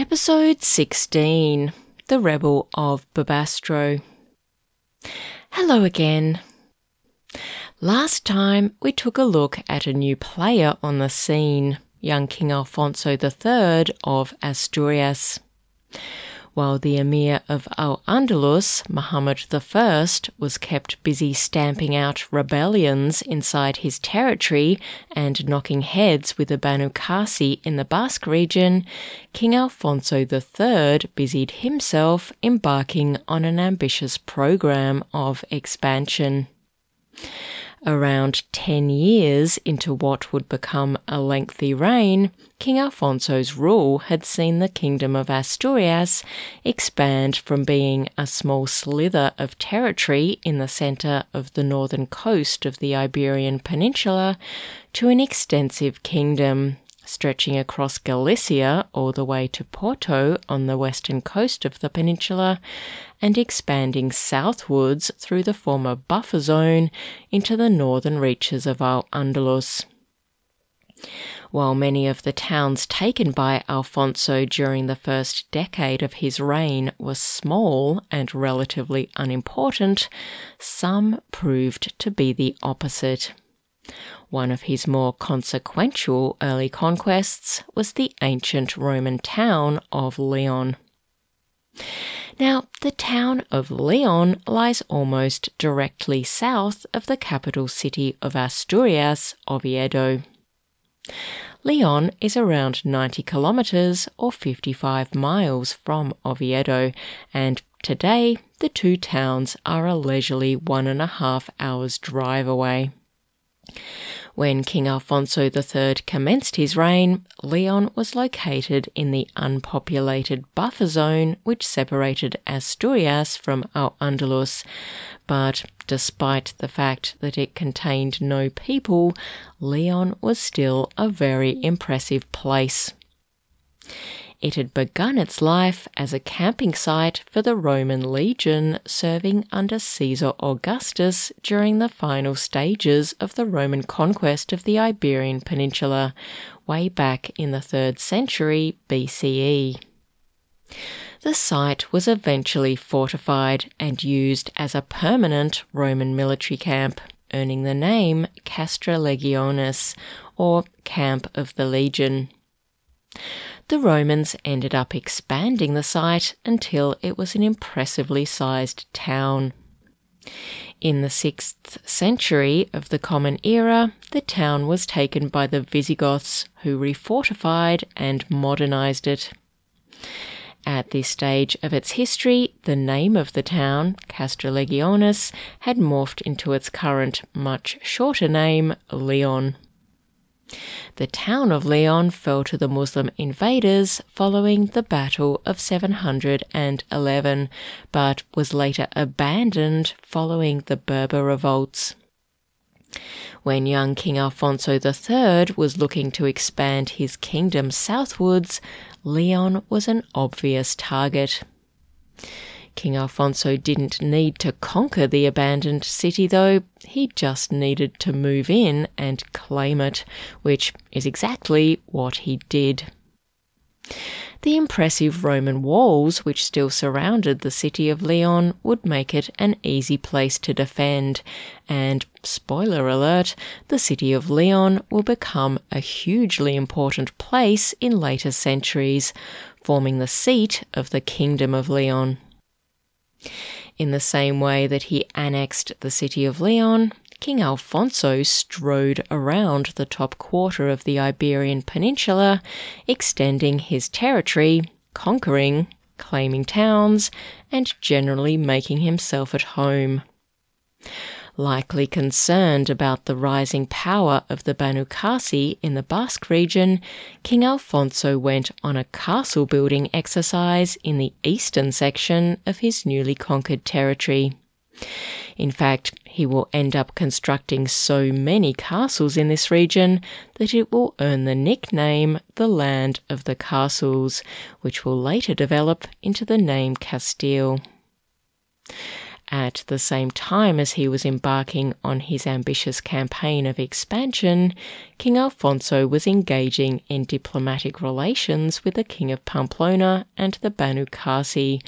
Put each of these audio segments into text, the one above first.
Episode 16 The Rebel of Bobastro. Hello again. Last time we took a look at a new player on the scene, young King Alfonso III of Asturias while the Emir of Al Andalus, Muhammad I, was kept busy stamping out rebellions inside his territory and knocking heads with the Banu Qasi in the Basque region, King Alfonso III busied himself embarking on an ambitious program of expansion. Around 10 years into what would become a lengthy reign, King Alfonso's rule had seen the Kingdom of Asturias expand from being a small slither of territory in the centre of the northern coast of the Iberian Peninsula to an extensive kingdom stretching across Galicia all the way to Porto on the western coast of the peninsula and expanding southwards through the former buffer zone into the northern reaches of Al Andalus. While many of the towns taken by Alfonso during the first decade of his reign were small and relatively unimportant, some proved to be the opposite. One of his more consequential early conquests was the ancient Roman town of Leon. Now, the town of Leon lies almost directly south of the capital city of Asturias, Oviedo. Leon is around 90 kilometres or 55 miles from Oviedo, and today the two towns are a leisurely one and a half hours drive away. When King Alfonso III commenced his reign, Leon was located in the unpopulated buffer zone which separated Asturias from Al Andalus. But despite the fact that it contained no people, Leon was still a very impressive place. It had begun its life as a camping site for the Roman legion serving under Caesar Augustus during the final stages of the Roman conquest of the Iberian Peninsula, way back in the 3rd century BCE. The site was eventually fortified and used as a permanent Roman military camp, earning the name Castra Legionis, or Camp of the Legion the Romans ended up expanding the site until it was an impressively sized town. In the 6th century of the Common Era, the town was taken by the Visigoths, who refortified and modernized it. At this stage of its history, the name of the town, Castra Legionis, had morphed into its current, much shorter name, Leon. The town of Leon fell to the Muslim invaders following the Battle of 711, but was later abandoned following the Berber revolts. When young King Alfonso III was looking to expand his kingdom southwards, Leon was an obvious target. King Alfonso didn't need to conquer the abandoned city, though, he just needed to move in and claim it, which is exactly what he did. The impressive Roman walls which still surrounded the city of Leon would make it an easy place to defend, and, spoiler alert, the city of Leon will become a hugely important place in later centuries, forming the seat of the Kingdom of Leon. In the same way that he annexed the city of Leon, King Alfonso strode around the top quarter of the Iberian Peninsula, extending his territory, conquering, claiming towns, and generally making himself at home. Likely concerned about the rising power of the Banu Qasi in the Basque region, King Alfonso went on a castle building exercise in the eastern section of his newly conquered territory. In fact, he will end up constructing so many castles in this region that it will earn the nickname the Land of the Castles, which will later develop into the name Castile. At the same time as he was embarking on his ambitious campaign of expansion, King Alfonso was engaging in diplomatic relations with the King of Pamplona and the Banu Qasi,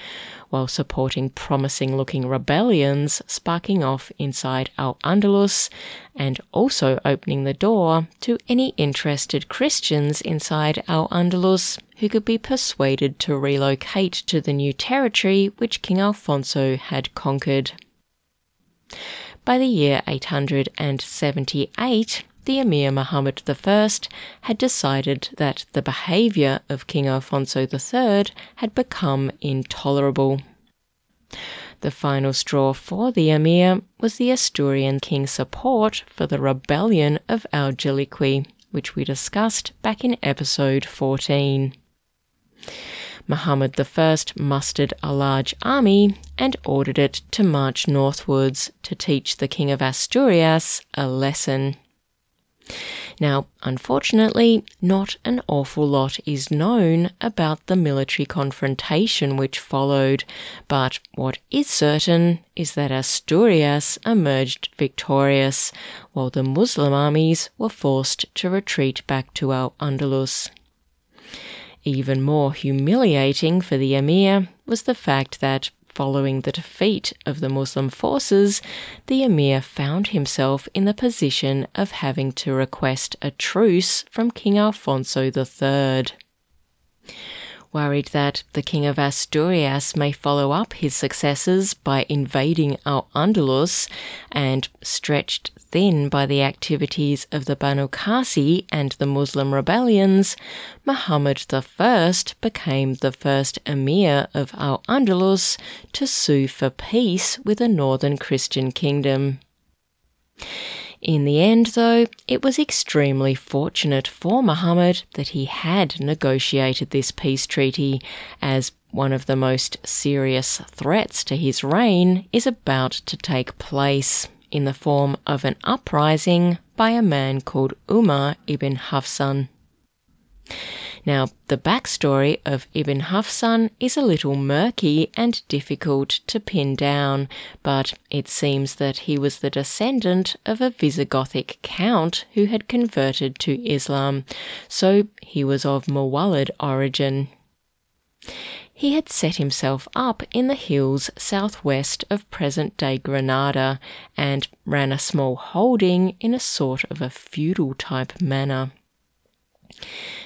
while supporting promising looking rebellions sparking off inside Al Andalus and also opening the door to any interested Christians inside Al Andalus who could be persuaded to relocate to the new territory which King Alfonso had conquered. By the year 878, the Emir Muhammad I had decided that the behaviour of King Alfonso III had become intolerable. The final straw for the Emir was the Asturian king's support for the rebellion of Al Jaliqui, which we discussed back in episode 14. Muhammad I mustered a large army and ordered it to march northwards to teach the King of Asturias a lesson. Now, unfortunately, not an awful lot is known about the military confrontation which followed, but what is certain is that Asturias emerged victorious, while the Muslim armies were forced to retreat back to Al Andalus. Even more humiliating for the emir was the fact that Following the defeat of the Muslim forces, the emir found himself in the position of having to request a truce from King Alfonso III. Worried that the King of Asturias may follow up his successes by invading Al Andalus and stretched thin by the activities of the Banu Qasi and the Muslim rebellions, Muhammad I became the first emir of Al Andalus to sue for peace with a northern Christian kingdom. In the end, though, it was extremely fortunate for Muhammad that he had negotiated this peace treaty, as one of the most serious threats to his reign is about to take place in the form of an uprising by a man called Umar ibn Hafsan. Now, the backstory of Ibn Hafsan is a little murky and difficult to pin down, but it seems that he was the descendant of a Visigothic count who had converted to Islam, so he was of Mawalid origin. He had set himself up in the hills southwest of present day Granada and ran a small holding in a sort of a feudal type manner.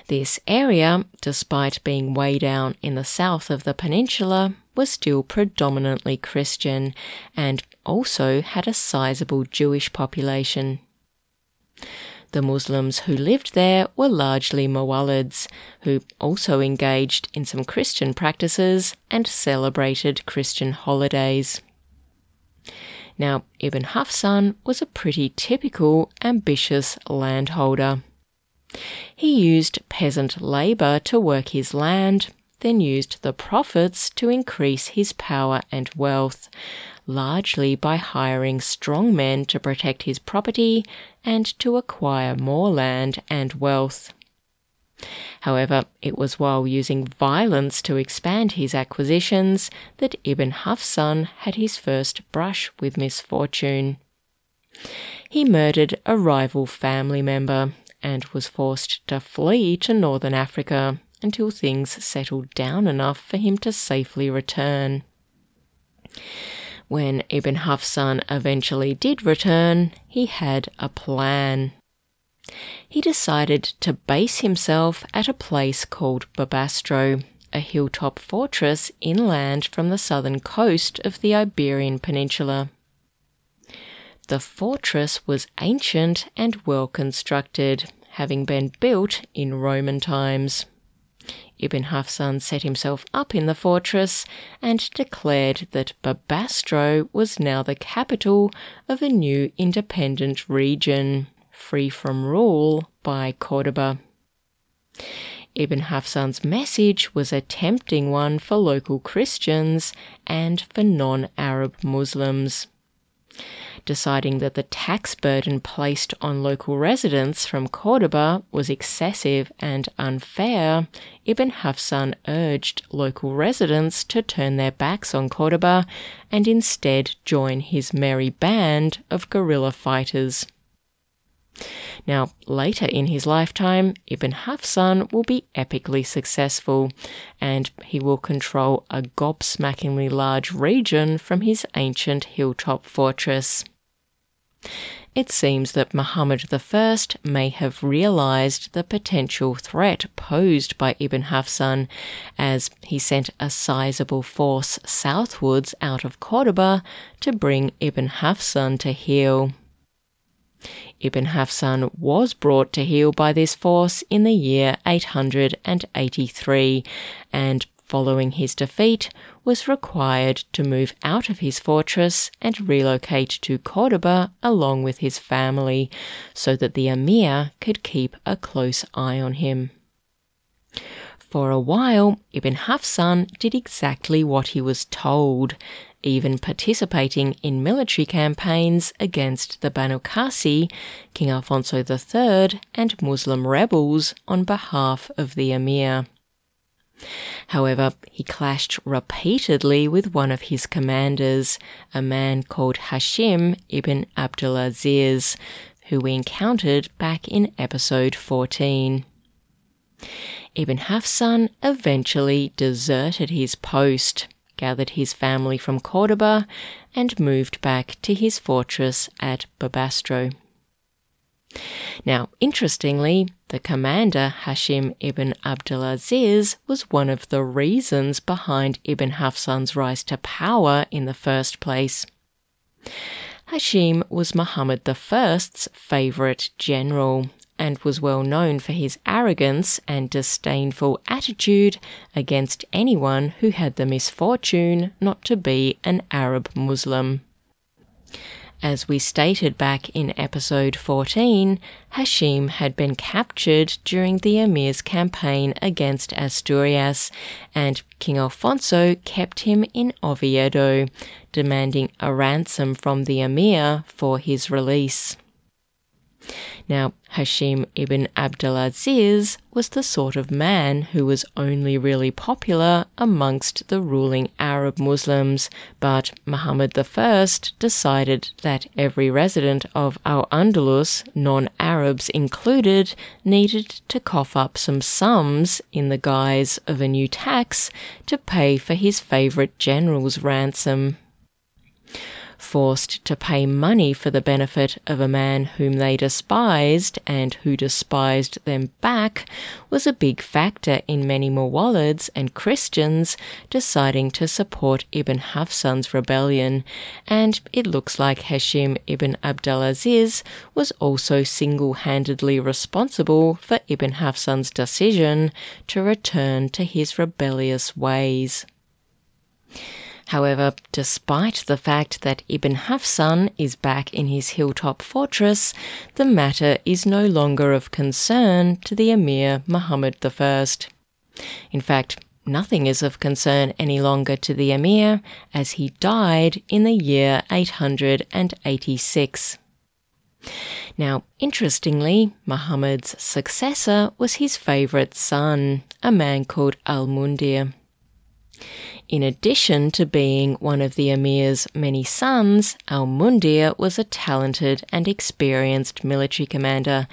This area, despite being way down in the south of the peninsula, was still predominantly Christian and also had a sizable Jewish population. The Muslims who lived there were largely Mawalids, who also engaged in some Christian practices and celebrated Christian holidays. Now, Ibn Hafsan was a pretty typical ambitious landholder. He used peasant labour to work his land, then used the profits to increase his power and wealth, largely by hiring strong men to protect his property and to acquire more land and wealth. However, it was while using violence to expand his acquisitions that Ibn Hafsan had his first brush with misfortune. He murdered a rival family member and was forced to flee to northern Africa until things settled down enough for him to safely return. When Ibn Hafsan eventually did return, he had a plan. He decided to base himself at a place called Bobastro, a hilltop fortress inland from the southern coast of the Iberian Peninsula. The fortress was ancient and well constructed, having been built in Roman times. Ibn Hafsan set himself up in the fortress and declared that Bobastro was now the capital of a new independent region, free from rule by Cordoba. Ibn Hafsan's message was a tempting one for local Christians and for non Arab Muslims deciding that the tax burden placed on local residents from Cordoba was excessive and unfair, Ibn Hafsan urged local residents to turn their backs on Cordoba and instead join his merry band of guerrilla fighters. Now, later in his lifetime, Ibn Hafsan will be epically successful, and he will control a gobsmackingly large region from his ancient hilltop fortress. It seems that Muhammad I may have realized the potential threat posed by Ibn Hafsan as he sent a sizable force southwards out of Cordoba to bring Ibn Hafsan to heel. Ibn Hafsan was brought to heel by this force in the year 883 and following his defeat, was required to move out of his fortress and relocate to Cordoba along with his family so that the emir could keep a close eye on him. For a while, Ibn Hafsan did exactly what he was told, even participating in military campaigns against the Banu Qasi, King Alfonso III, and Muslim rebels on behalf of the emir. However, he clashed repeatedly with one of his commanders, a man called Hashim ibn Abdulaziz, who we encountered back in episode 14. Ibn Hafsan eventually deserted his post, gathered his family from Cordoba, and moved back to his fortress at Bobastro. Now, interestingly, the commander Hashim ibn Abdulaziz was one of the reasons behind Ibn Hafsan's rise to power in the first place. Hashim was Muhammad I's favourite general and was well known for his arrogance and disdainful attitude against anyone who had the misfortune not to be an Arab Muslim. As we stated back in episode 14, Hashim had been captured during the emir's campaign against Asturias, and King Alfonso kept him in Oviedo, demanding a ransom from the emir for his release. Now, Hashim ibn Abdulaziz was the sort of man who was only really popular amongst the ruling Arab Muslims, but Muhammad I decided that every resident of Al Andalus, non Arabs included, needed to cough up some sums in the guise of a new tax to pay for his favourite general's ransom forced to pay money for the benefit of a man whom they despised and who despised them back was a big factor in many Muwallids and Christians deciding to support Ibn Hafsan's rebellion, and it looks like Hashim ibn Abdulaziz was also single handedly responsible for Ibn Hafsan's decision to return to his rebellious ways. However, despite the fact that Ibn Hafsan is back in his hilltop fortress, the matter is no longer of concern to the Emir Muhammad I. In fact, nothing is of concern any longer to the Emir as he died in the year 886. Now, interestingly, Muhammad's successor was his favourite son, a man called Al Mundir. In addition to being one of the emir's many sons, Al Mundir was a talented and experienced military commander,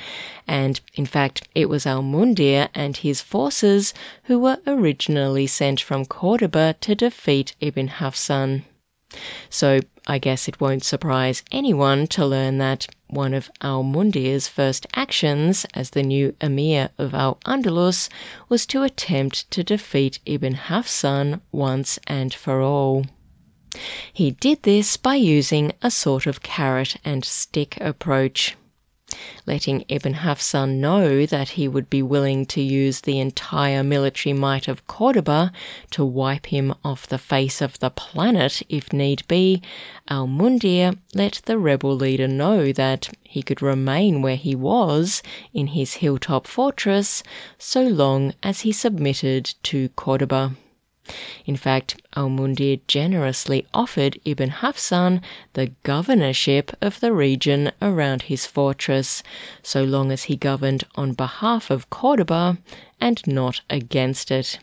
and in fact, it was Al Mundir and his forces who were originally sent from Cordoba to defeat Ibn Hafsan. So I guess it won't surprise anyone to learn that one of Al Mundir's first actions as the new emir of Al Andalus was to attempt to defeat Ibn Hafsan once and for all. He did this by using a sort of carrot and stick approach. Letting Ibn Hafsan know that he would be willing to use the entire military might of Cordoba to wipe him off the face of the planet if need be, Al Mundir let the rebel leader know that he could remain where he was in his hilltop fortress so long as he submitted to Cordoba. In fact, Al-Mundir generously offered Ibn Hafsan the governorship of the region around his fortress, so long as he governed on behalf of Cordoba and not against it.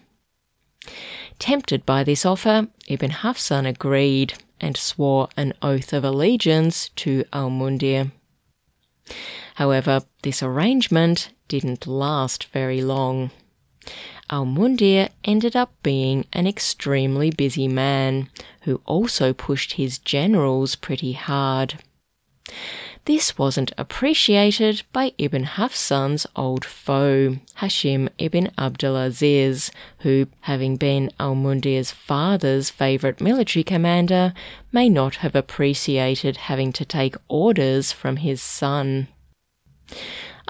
Tempted by this offer, Ibn Hafsan agreed and swore an oath of allegiance to Al-Mundir. However, this arrangement didn't last very long. Al-Mundir ended up being an extremely busy man who also pushed his generals pretty hard. This wasn't appreciated by Ibn Hafsan's old foe, Hashim ibn Abdulaziz, who, having been Al-Mundir's father's favourite military commander, may not have appreciated having to take orders from his son.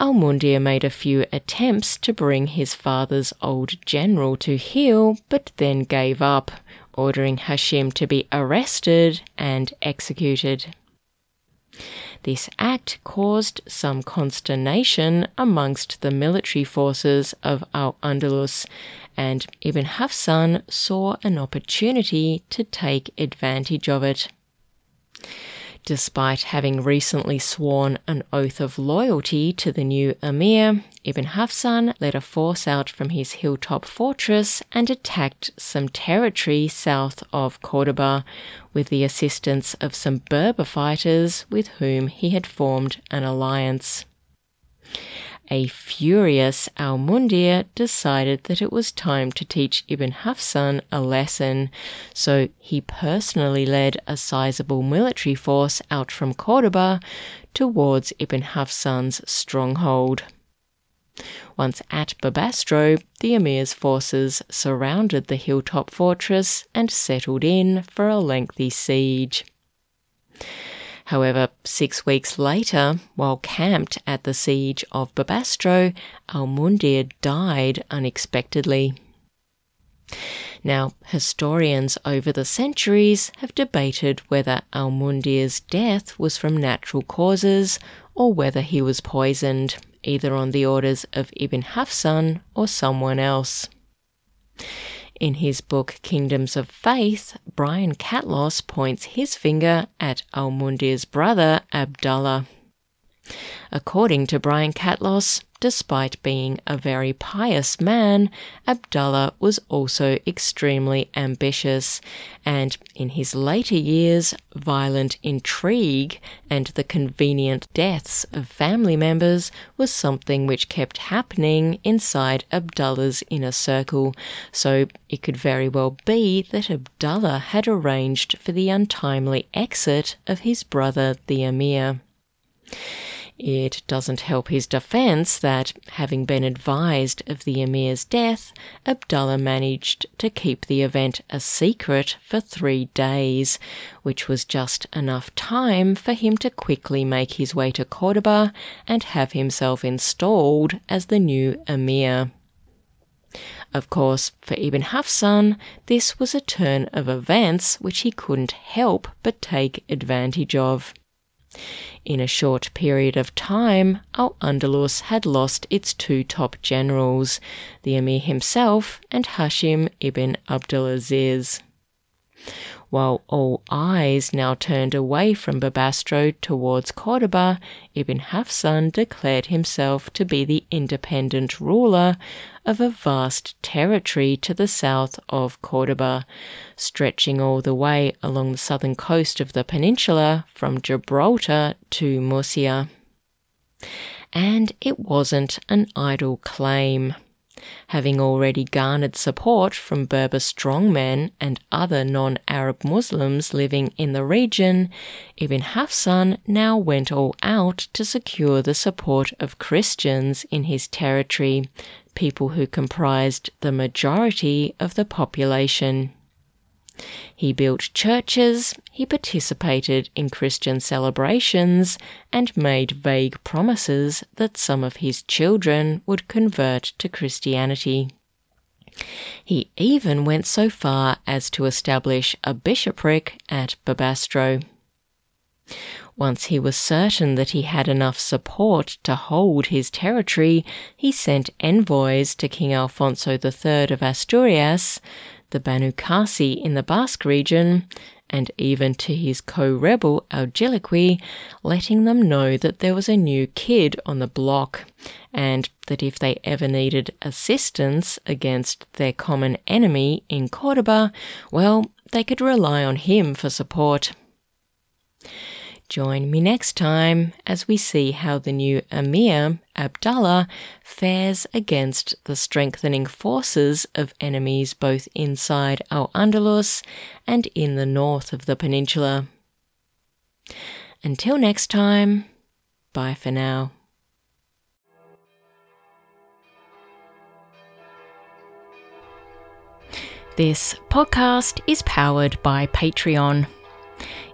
Al-Mundir made a few attempts to bring his father's old general to heel, but then gave up, ordering Hashim to be arrested and executed. This act caused some consternation amongst the military forces of Al Andalus, and Ibn Hafsan saw an opportunity to take advantage of it. Despite having recently sworn an oath of loyalty to the new emir, Ibn Hafsan led a force out from his hilltop fortress and attacked some territory south of Cordoba with the assistance of some Berber fighters with whom he had formed an alliance. A furious Al-Mundir decided that it was time to teach Ibn Hafsan a lesson, so he personally led a sizable military force out from Cordoba towards Ibn Hafsan's stronghold. Once at Bobastro, the emir's forces surrounded the hilltop fortress and settled in for a lengthy siege. However, six weeks later, while camped at the siege of Bobastro, Al-Mundir died unexpectedly. Now, historians over the centuries have debated whether Al-Mundir's death was from natural causes or whether he was poisoned, either on the orders of Ibn Hafsan or someone else. In his book Kingdoms of Faith, Brian Catlos points his finger at Al-Mundir's brother Abdullah. According to Brian Catlos, despite being a very pious man, Abdullah was also extremely ambitious, and in his later years, violent intrigue and the convenient deaths of family members was something which kept happening inside Abdullah's inner circle, so it could very well be that Abdullah had arranged for the untimely exit of his brother the Emir. It doesn't help his defense that, having been advised of the emir's death, Abdullah managed to keep the event a secret for three days, which was just enough time for him to quickly make his way to Cordoba and have himself installed as the new emir. Of course, for Ibn Hafsan, this was a turn of events which he couldn't help but take advantage of. In a short period of time, Al Andalus had lost its two top generals, the Emir himself and Hashim ibn Abdulaziz. While all eyes now turned away from Bobastro towards Cordoba, Ibn Hafsan declared himself to be the independent ruler of a vast territory to the south of Cordoba, stretching all the way along the southern coast of the peninsula from Gibraltar to Murcia. And it wasn't an idle claim having already garnered support from Berber strongmen and other non Arab Muslims living in the region, Ibn Hafsan now went all out to secure the support of Christians in his territory, people who comprised the majority of the population. He built churches, he participated in Christian celebrations, and made vague promises that some of his children would convert to Christianity. He even went so far as to establish a bishopric at Bobastro. Once he was certain that he had enough support to hold his territory, he sent envoys to King Alfonso III of Asturias, the Banu Qasi in the Basque region, and even to his co-rebel Al Jaliqui, letting them know that there was a new kid on the block, and that if they ever needed assistance against their common enemy in Cordoba, well, they could rely on him for support. Join me next time as we see how the new Emir, Abdallah, fares against the strengthening forces of enemies both inside Al Andalus and in the north of the peninsula. Until next time, bye for now. This podcast is powered by Patreon.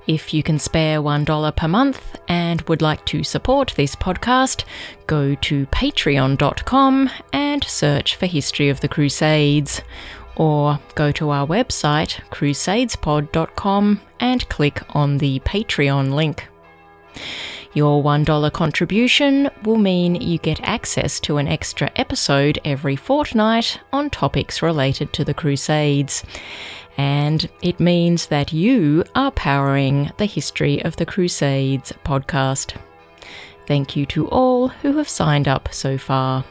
If you can spare $1 per month and would like to support this podcast, go to patreon.com and search for History of the Crusades. Or go to our website, crusadespod.com, and click on the Patreon link. Your $1 contribution will mean you get access to an extra episode every fortnight on topics related to the Crusades and it means that you are powering the History of the Crusades podcast. Thank you to all who have signed up so far.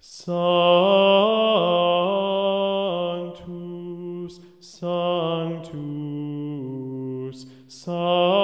Sanctus, Sanctus, Sanctus.